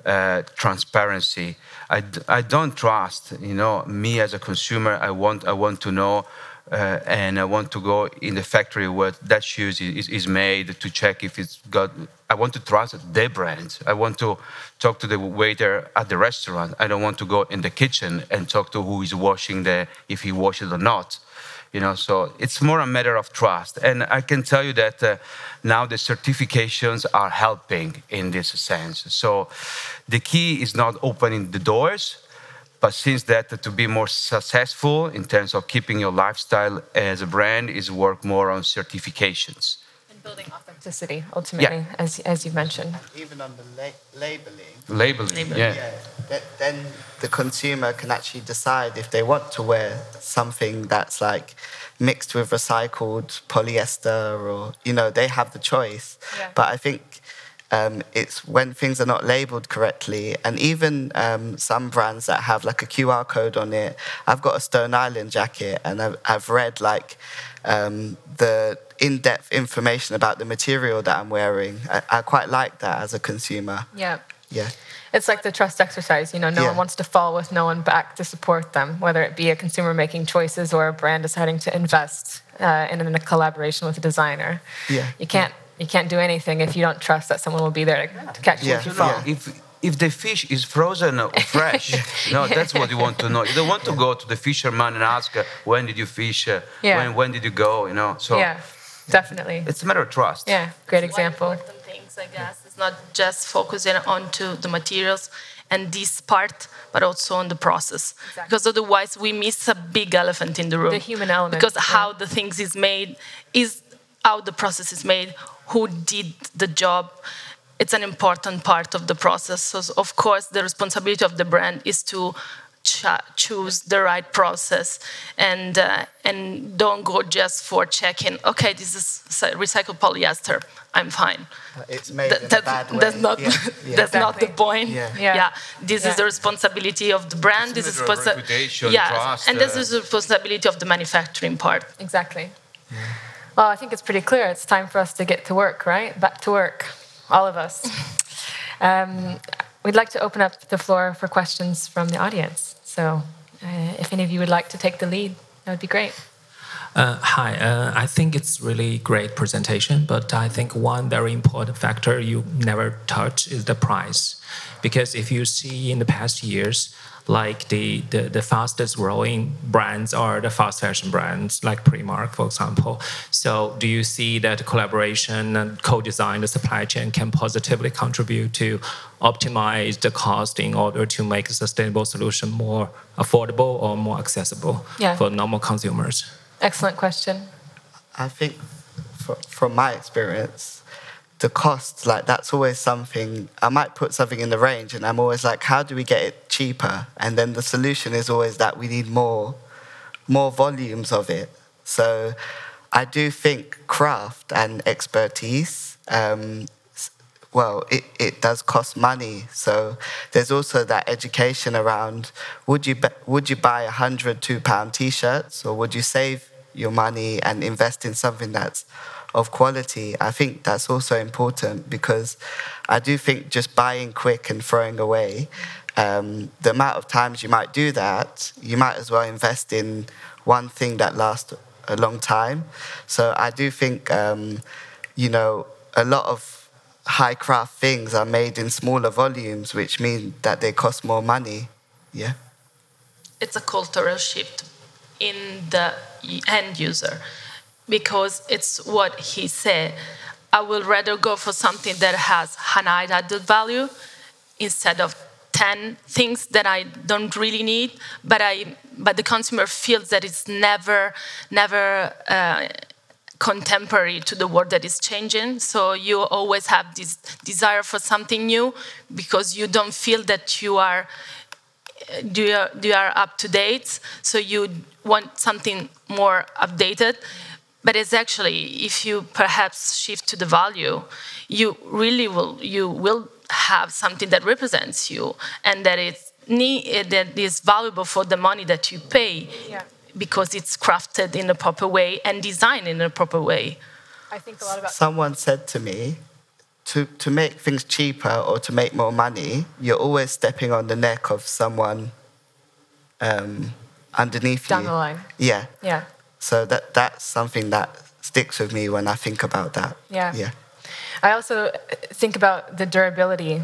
uh, transparency. I, I don't trust, you know, me as a consumer. I want I want to know, uh, and I want to go in the factory where that shoes is, is made to check if it's got. I want to trust their brand. I want to talk to the waiter at the restaurant. I don't want to go in the kitchen and talk to who is washing the if he washes or not you know so it's more a matter of trust and i can tell you that uh, now the certifications are helping in this sense so the key is not opening the doors but since that to be more successful in terms of keeping your lifestyle as a brand is work more on certifications and building authenticity ultimately yeah. as, as you mentioned even on the la- labeling labeling, labeling. yeah, yeah. then the consumer can actually decide if they want to wear something that's like mixed with recycled polyester or you know they have the choice yeah. but i think Um, it's when things are not labeled correctly, and even um, some brands that have like a QR code on it. I've got a Stone Island jacket, and I've, I've read like um, the in-depth information about the material that I'm wearing. I, I quite like that as a consumer. Yeah. Yeah. It's like the trust exercise. You know, no Yeah. one wants to fall with no one back to support them, whether it be a consumer making choices or a brand deciding to invest uh, in, in a collaboration with a designer. Yeah. You can't you can't do anything if you don't trust that someone will be there to, to catch you Yeah. if you You know, fall. if if the fish is frozen or fresh, no, that's what you want to know. You don't want to go to the fisherman and ask, uh, when did you fish? Uh, Yeah. When when did you go? You know, so yeah, definitely. it's a matter of trust. Yeah, great One example. important things, I guess, It's not just focusing onto the materials and this part, but also on the process. Because otherwise, we miss a big elephant in the room. The human element, Because yeah. how the things is made is how the process is made, who did the job. It's an important part of the process. So, of course, the responsibility of the brand is to ch- choose the right process and uh, and don't go just for checking. Okay, this is recycled polyester. I'm fine. It's made That- in a that- bad way. that's not Yeah, yeah. that's not the point. Yeah. Yeah. This Yeah. is the responsibility of the brand. This is matter of responsi- reputation, yeah, trust, and this uh, is the responsibility of the manufacturing part. Exactly. Well, I think it's pretty clear. It's time for us to get to work, right? Back to work, all of us. Um, we'd like to open up the floor for questions from the audience. So, uh, if any of you would like to take the lead, that would be great. Uh, hi, uh, I think it's really great presentation, but I think one very important factor you never touch is the price, because if you see in the past years, like the, the, the fastest growing brands are the fast fashion brands, like Primark, for example. So, do you see that collaboration and co-design the supply chain can positively contribute to optimize the cost in order to make a sustainable solution more affordable or more accessible Yeah. for normal consumers? Excellent question. I think from my experience, the cost, like that's always something, I might put something in the range and I'm always like, how do we get it cheaper? And then the solution is always that we need more, more volumes of it. So I do think craft and expertise, um, well, it, it does cost money. So there's also that education around would you, would you buy a hundred two pound t shirts or would you save your money and invest in something that's of quality? I think that's also important because I do think just buying quick and throwing away, um, the amount of times you might do that, you might as well invest in one thing that lasts a long time. So I do think, um, you know, a lot of high craft things are made in smaller volumes, which means that they cost more money. Yeah. it's a cultural shift in the end user because it's what he said. I will rather go for something that has high added value instead of 10 things that I don't really need, but I but the consumer feels that it's never never uh, contemporary to the world that is changing. So you always have this desire for something new because you don't feel that you are you are, you are up to date, so you want something more updated. But it's actually, if you perhaps shift to the value, you really will you will have something that represents you and that it's that is valuable for the money that you pay Yeah. because it's crafted in a proper way and designed in a proper way. I think a lot about Someone said to me, to, to make things cheaper or to make more money, you're always stepping on the neck of someone um, underneath down you. the line. Yeah. Yeah. So that that's something that sticks with me when I think about that. Yeah. Yeah. I also think about the durability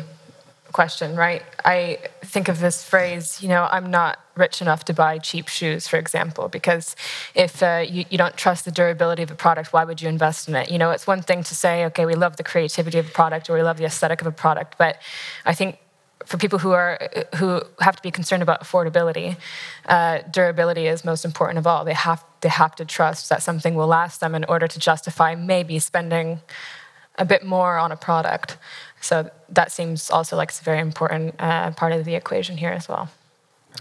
question, right? I think of this phrase, you know, I'm not rich enough to buy cheap shoes, for example, because if uh, you, you don't trust the durability of a product, why would you invest in it? You know, it's one thing to say, okay, we love the creativity of a product or we love the aesthetic of a product, but I think for people who are who have to be concerned about affordability, uh, durability is most important of all. They have they have to trust that something will last them in order to justify maybe spending a bit more on a product. So that seems also like it's a very important uh, part of the equation here as well.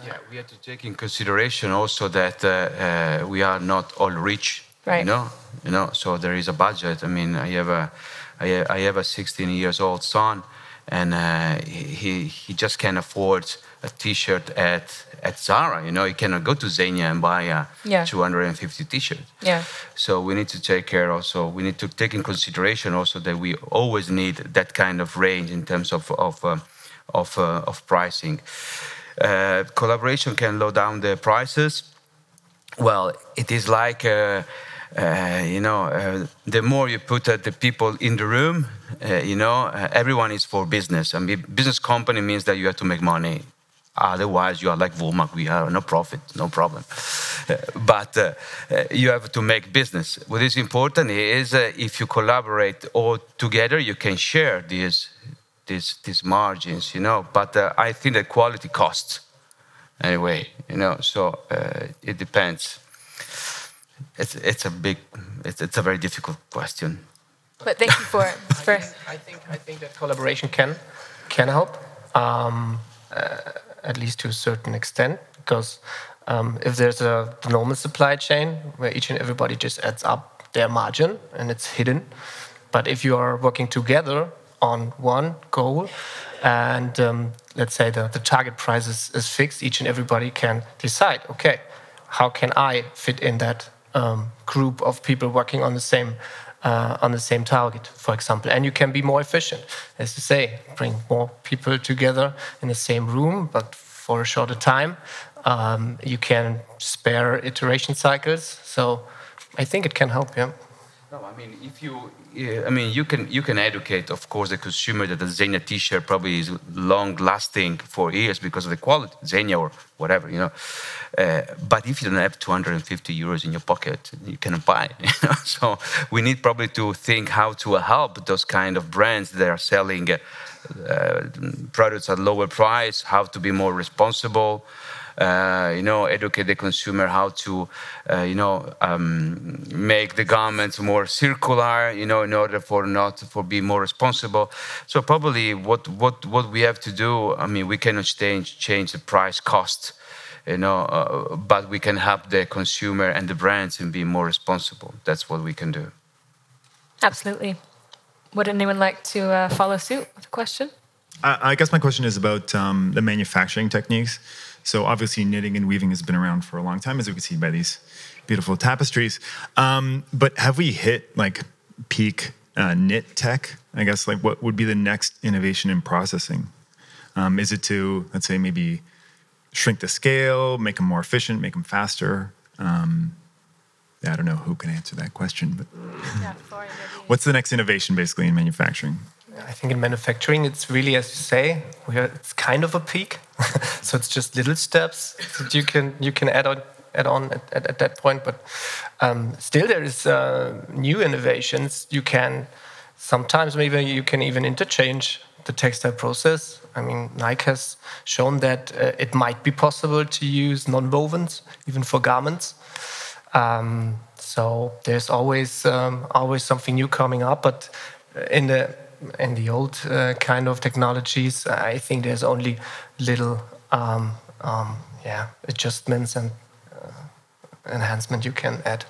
Yeah, we have to take in consideration also that uh, uh, we are not all rich. Right. You know, you know. So there is a budget. I mean, I have a, I, I have a 16 years old son, and uh, he he just can't afford a T-shirt at at Zara. You know, he cannot go to Zegna and buy a Yeah. 250 T-shirt. Yeah. So we need to take care also. We need to take in consideration also that we always need that kind of range in terms of of um, of, uh, of pricing. Uh, collaboration can low down the prices. Well, it is like. Uh, you know, uh, the more you put uh, the people in the room, uh, you know, uh, everyone is for business. I mean, business company means that you have to make money. Otherwise, you are like Woolmark, we are no profit, no problem. Uh, but you have to make business. What is important is if you collaborate all together, you can share these, these, these margins, you know. But I think that quality costs anyway, you know, so it depends. It's, it's a big, it's, it's a very difficult question. But thank you for for I think I think that collaboration can can help, um, uh, at least to a certain extent, because um, if there's a normal supply chain where each and everybody just adds up their margin and it's hidden, but if you are working together on one goal, and um, let's say the, the target price is, is fixed, each and everybody can decide, okay, how can I fit in that um, group of people working on the same uh, on the same target, for example, and you can be more efficient, as you say, bring more people together in the same room, but for a shorter time. Um, you can spare iteration cycles, so I think it can help. Yeah. No, I mean, if you, I mean, you can you can educate, of course, the consumer that the Zegna T-shirt probably is long lasting for years because of the quality, Zegna or whatever, you know. Uh, but if you don't have 250 euros in your pocket, you cannot buy. You know? So we need probably to think how to help those kind of brands that are selling uh, products at lower price, how to be more responsible. Uh, you know, educate the consumer how to, uh, you know, um, make the garments more circular. You know, in order for not for be more responsible. So probably what what what we have to do. I mean, we cannot change change the price cost. You know, uh, but we can help the consumer and the brands in being more responsible. That's what we can do. absolutely. Would anyone like to uh, follow suit with a question? I, I guess my question is about um, the manufacturing techniques. So obviously, knitting and weaving has been around for a long time, as we can see by these beautiful tapestries. Um, but have we hit like peak uh, knit tech? I guess like what would be the next innovation in processing? Um, is it to let's say maybe shrink the scale, make them more efficient, make them faster? Um, I don't know who can answer that question, but Yeah, Florian, what's the next innovation basically in manufacturing? I think in manufacturing, it's really, as you say, are, it's kind of a peak. so it's just little steps that you can you can add on add on at, at, at that point. But um, still, there is uh, new innovations. You can sometimes maybe you can even interchange the textile process. I mean, Nike has shown that uh, it might be possible to use non-wovens even for garments. Um, so there's always um, always something new coming up, but in the in the old uh, kind of technologies, I think there's only little um, um, yeah adjustments and uh, enhancement you can add.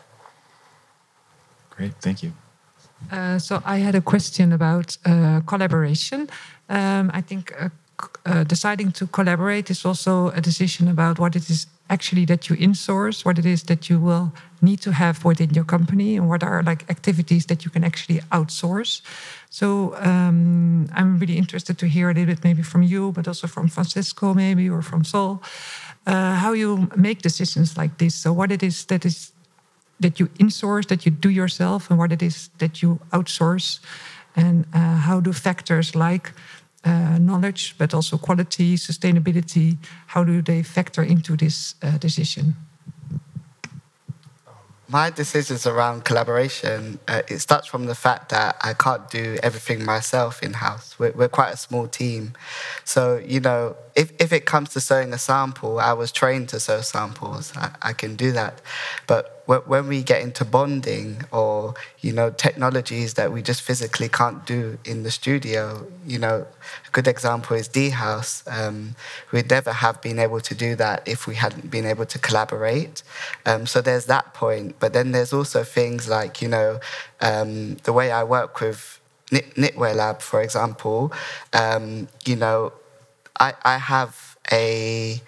Great, thank you. Uh, so I had a question about uh, collaboration. Um, I think uh, uh, deciding to collaborate is also a decision about what it is actually that you insource, what it is that you will need to have within your company, and what are like activities that you can actually outsource. So um, I'm really interested to hear a little bit, maybe from you, but also from Francesco, maybe, or from Saul, uh, how you make decisions like this. So what it is that is that you insource, that you do yourself, and what it is that you outsource, and uh, how do factors like uh, knowledge, but also quality, sustainability, how do they factor into this uh, decision? my decisions around collaboration, uh, it starts from the fact that I can't do everything myself in house. We're, we're quite a small team. So, you know, if, if it comes to sewing a sample, I was trained to sew samples. I, I can do that. But wh- when we get into bonding or, you know, technologies that we just physically can't do in the studio, you know, a good example is D House. Um, we'd never have been able to do that if we hadn't been able to collaborate. Um, so there's that point. But then there's also things like, you know, um, the way I work with knitwear lab, for example, um, you know, I, I have a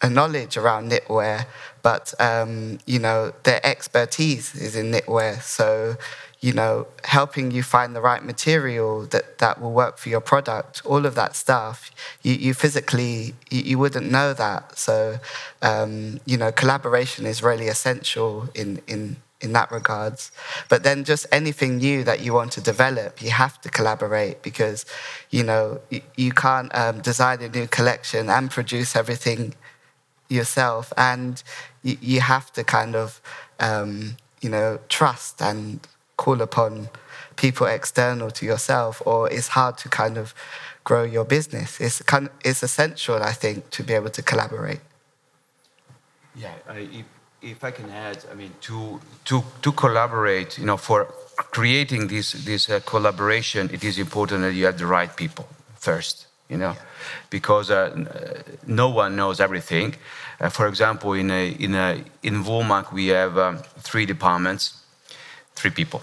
a knowledge around knitwear, but um, you know their expertise is in knitwear. So you know, helping you find the right material that, that will work for your product, all of that stuff, you, you physically, you, you wouldn't know that. So, um, you know, collaboration is really essential in, in, in that regards. But then just anything new that you want to develop, you have to collaborate because, you know, you, can't um, design a new collection and produce everything yourself. And you, you have to kind of, um, you know, trust and call upon people external to yourself, or it's hard to kind of grow your business. It's kind of, it's essential, I think, to be able to collaborate. Yeah, I, if, I can add, I mean, to to to collaborate, you know, for creating this this uh, collaboration, it is important that you have the right people first, you know, because uh, no one knows everything. Uh, for example, in a, in a, in Woolmark, we have um, three departments, three people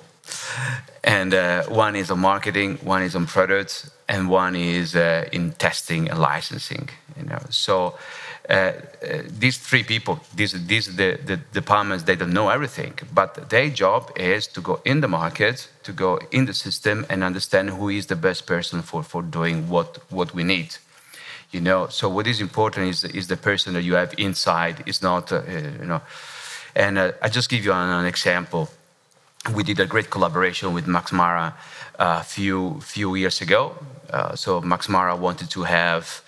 and uh, one is on marketing, one is on products, and one is uh, in testing and licensing. You know, so uh, uh these three people, these these the, the departments, they don't know everything, but their job is to go in the market, to go in the system, and understand who is the best person for for doing what what we need. You know, so what is important is is the person that you have inside. Is not uh, you know, and uh, I just give you an, an example we did a great collaboration with Max Mara a uh, few few years ago. Uh, so Max Mara wanted to have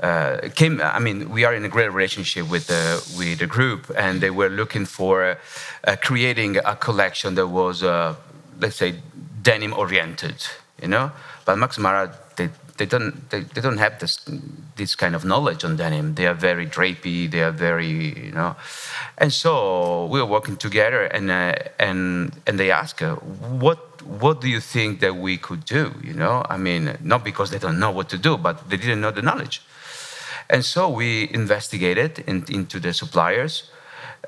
uh, came. I mean, we are in a great relationship with the with the group, and they were looking for uh, creating a collection that was, uh, let's say, denim oriented. You know, but Max Mara they they don't they, they don't have this this kind of knowledge on denim. They are very drapey. They are very you know, and so we were working together, and uh, and and they asked her, what what do you think that we could do? You know, I mean, not because they don't know what to do, but they didn't know the knowledge. And so we investigated in, into the suppliers.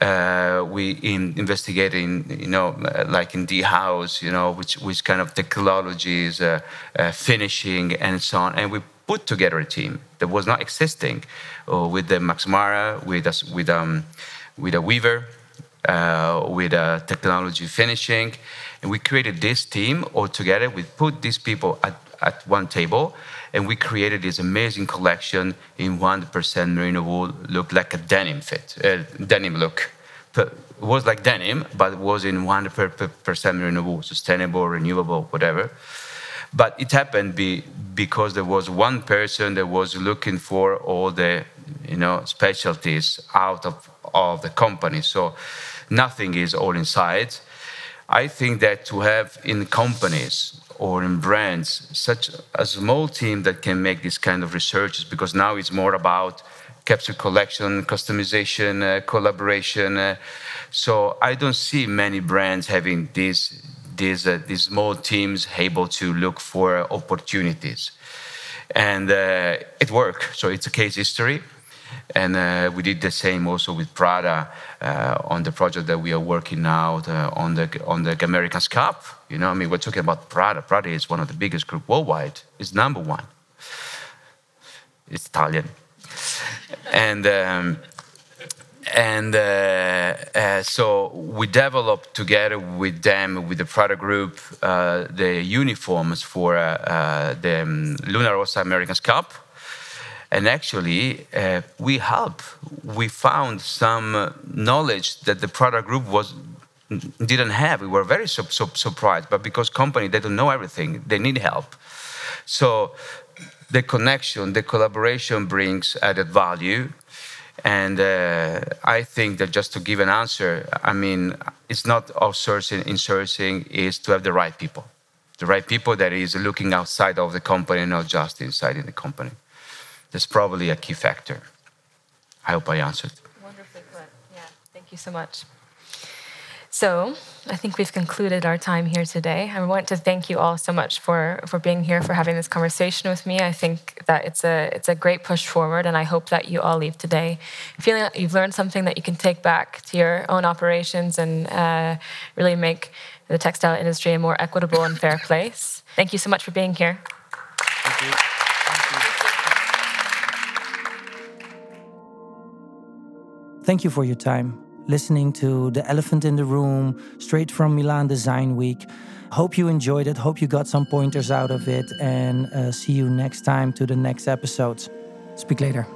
Uh, we in investigating, you know, like in the house, you know, which which kind of technologies, uh, uh, finishing, and so on, and we put together a team that was not existing, uh, with the Max Mara, with us, with um, with a weaver, uh, with a technology finishing, and we created this team all together. We put these people at, at one table and we created this amazing collection in 100% merino wool, looked like a denim fit, uh, denim look. It was like denim, but it was in 100% merino wool, sustainable, renewable, whatever. But it happened be, because there was one person that was looking for all the, you know, specialties out of, of the company. So nothing is all inside. I think that to have in companies or in brands such a small team that can make this kind of researches because now it's more about capsule collection, customization, uh, collaboration. Uh, so I don't see many brands having these these uh, these small teams able to look for opportunities, and uh, it worked. So it's a case history. And uh, we did the same also with Prada uh, on the project that we are working now uh, on the on the America's Cup. You know, I mean, we're talking about Prada. Prada is one of the biggest group worldwide. It's number one. It's Italian, and. Um, and uh, uh, so we developed together with them, with the Prada group, uh, the uniforms for the um, Luna Rossa America's Cup, and actually, uh, we help. We found some knowledge that the Prada group was didn't have. We were very su su surprised, but because company they don't know everything, they need help. So the connection, the collaboration brings added value. And uh, I think that just to give an answer, I mean, it's not outsourcing, insourcing, is to have the right people. The right people that is looking outside of the company, not just inside in the company. That's probably a key factor. I hope I answered. Wonderfully put. Yeah, thank you so much. So I think we've concluded our time here today. I want to thank you all so much for, for being here, for having this conversation with me. I think that it's a it's a great push forward, and I hope that you all leave today feeling that you've learned something that you can take back to your own operations and uh, really make the textile industry a more equitable and fair place. Thank you so much for being here. Thank you for your time listening to The Elephant in the Room straight from Milan Design Week. Hope you enjoyed it. Hope you got some pointers out of it. And uh, see you next time to the next episodes. Speak later.